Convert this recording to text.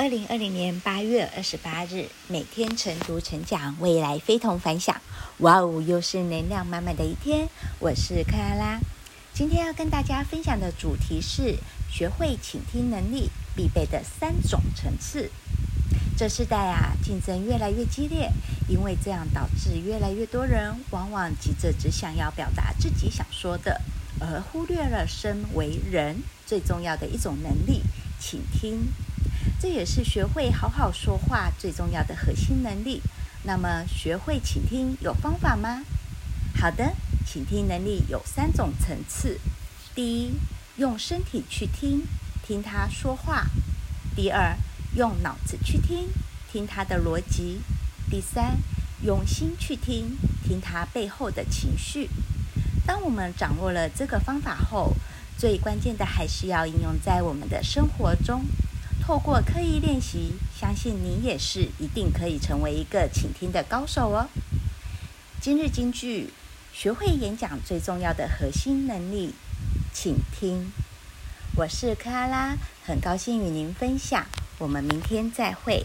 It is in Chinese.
二零二零年八月二十八日，每天晨读晨讲，未来非同凡响。哇哦，又是能量满满的一天。我是克拉拉，今天要跟大家分享的主题是学会倾听能力必备的三种层次。这世代啊，竞争越来越激烈，因为这样导致越来越多人往往急着只想要表达自己想说的，而忽略了身为人最重要的一种能力——倾听。这也是学会好好说话最重要的核心能力。那么，学会倾听有方法吗？好的，倾听能力有三种层次。第一，用身体去听，听他说话；第二，用脑子去听，听他的逻辑；第三，用心去听，听他背后的情绪。当我们掌握了这个方法后，最关键的还是要应用在我们的生活中。透过刻意练习，相信你也是一定可以成为一个倾听的高手哦。今日金句：学会演讲最重要的核心能力，倾听。我是克拉拉，很高兴与您分享。我们明天再会。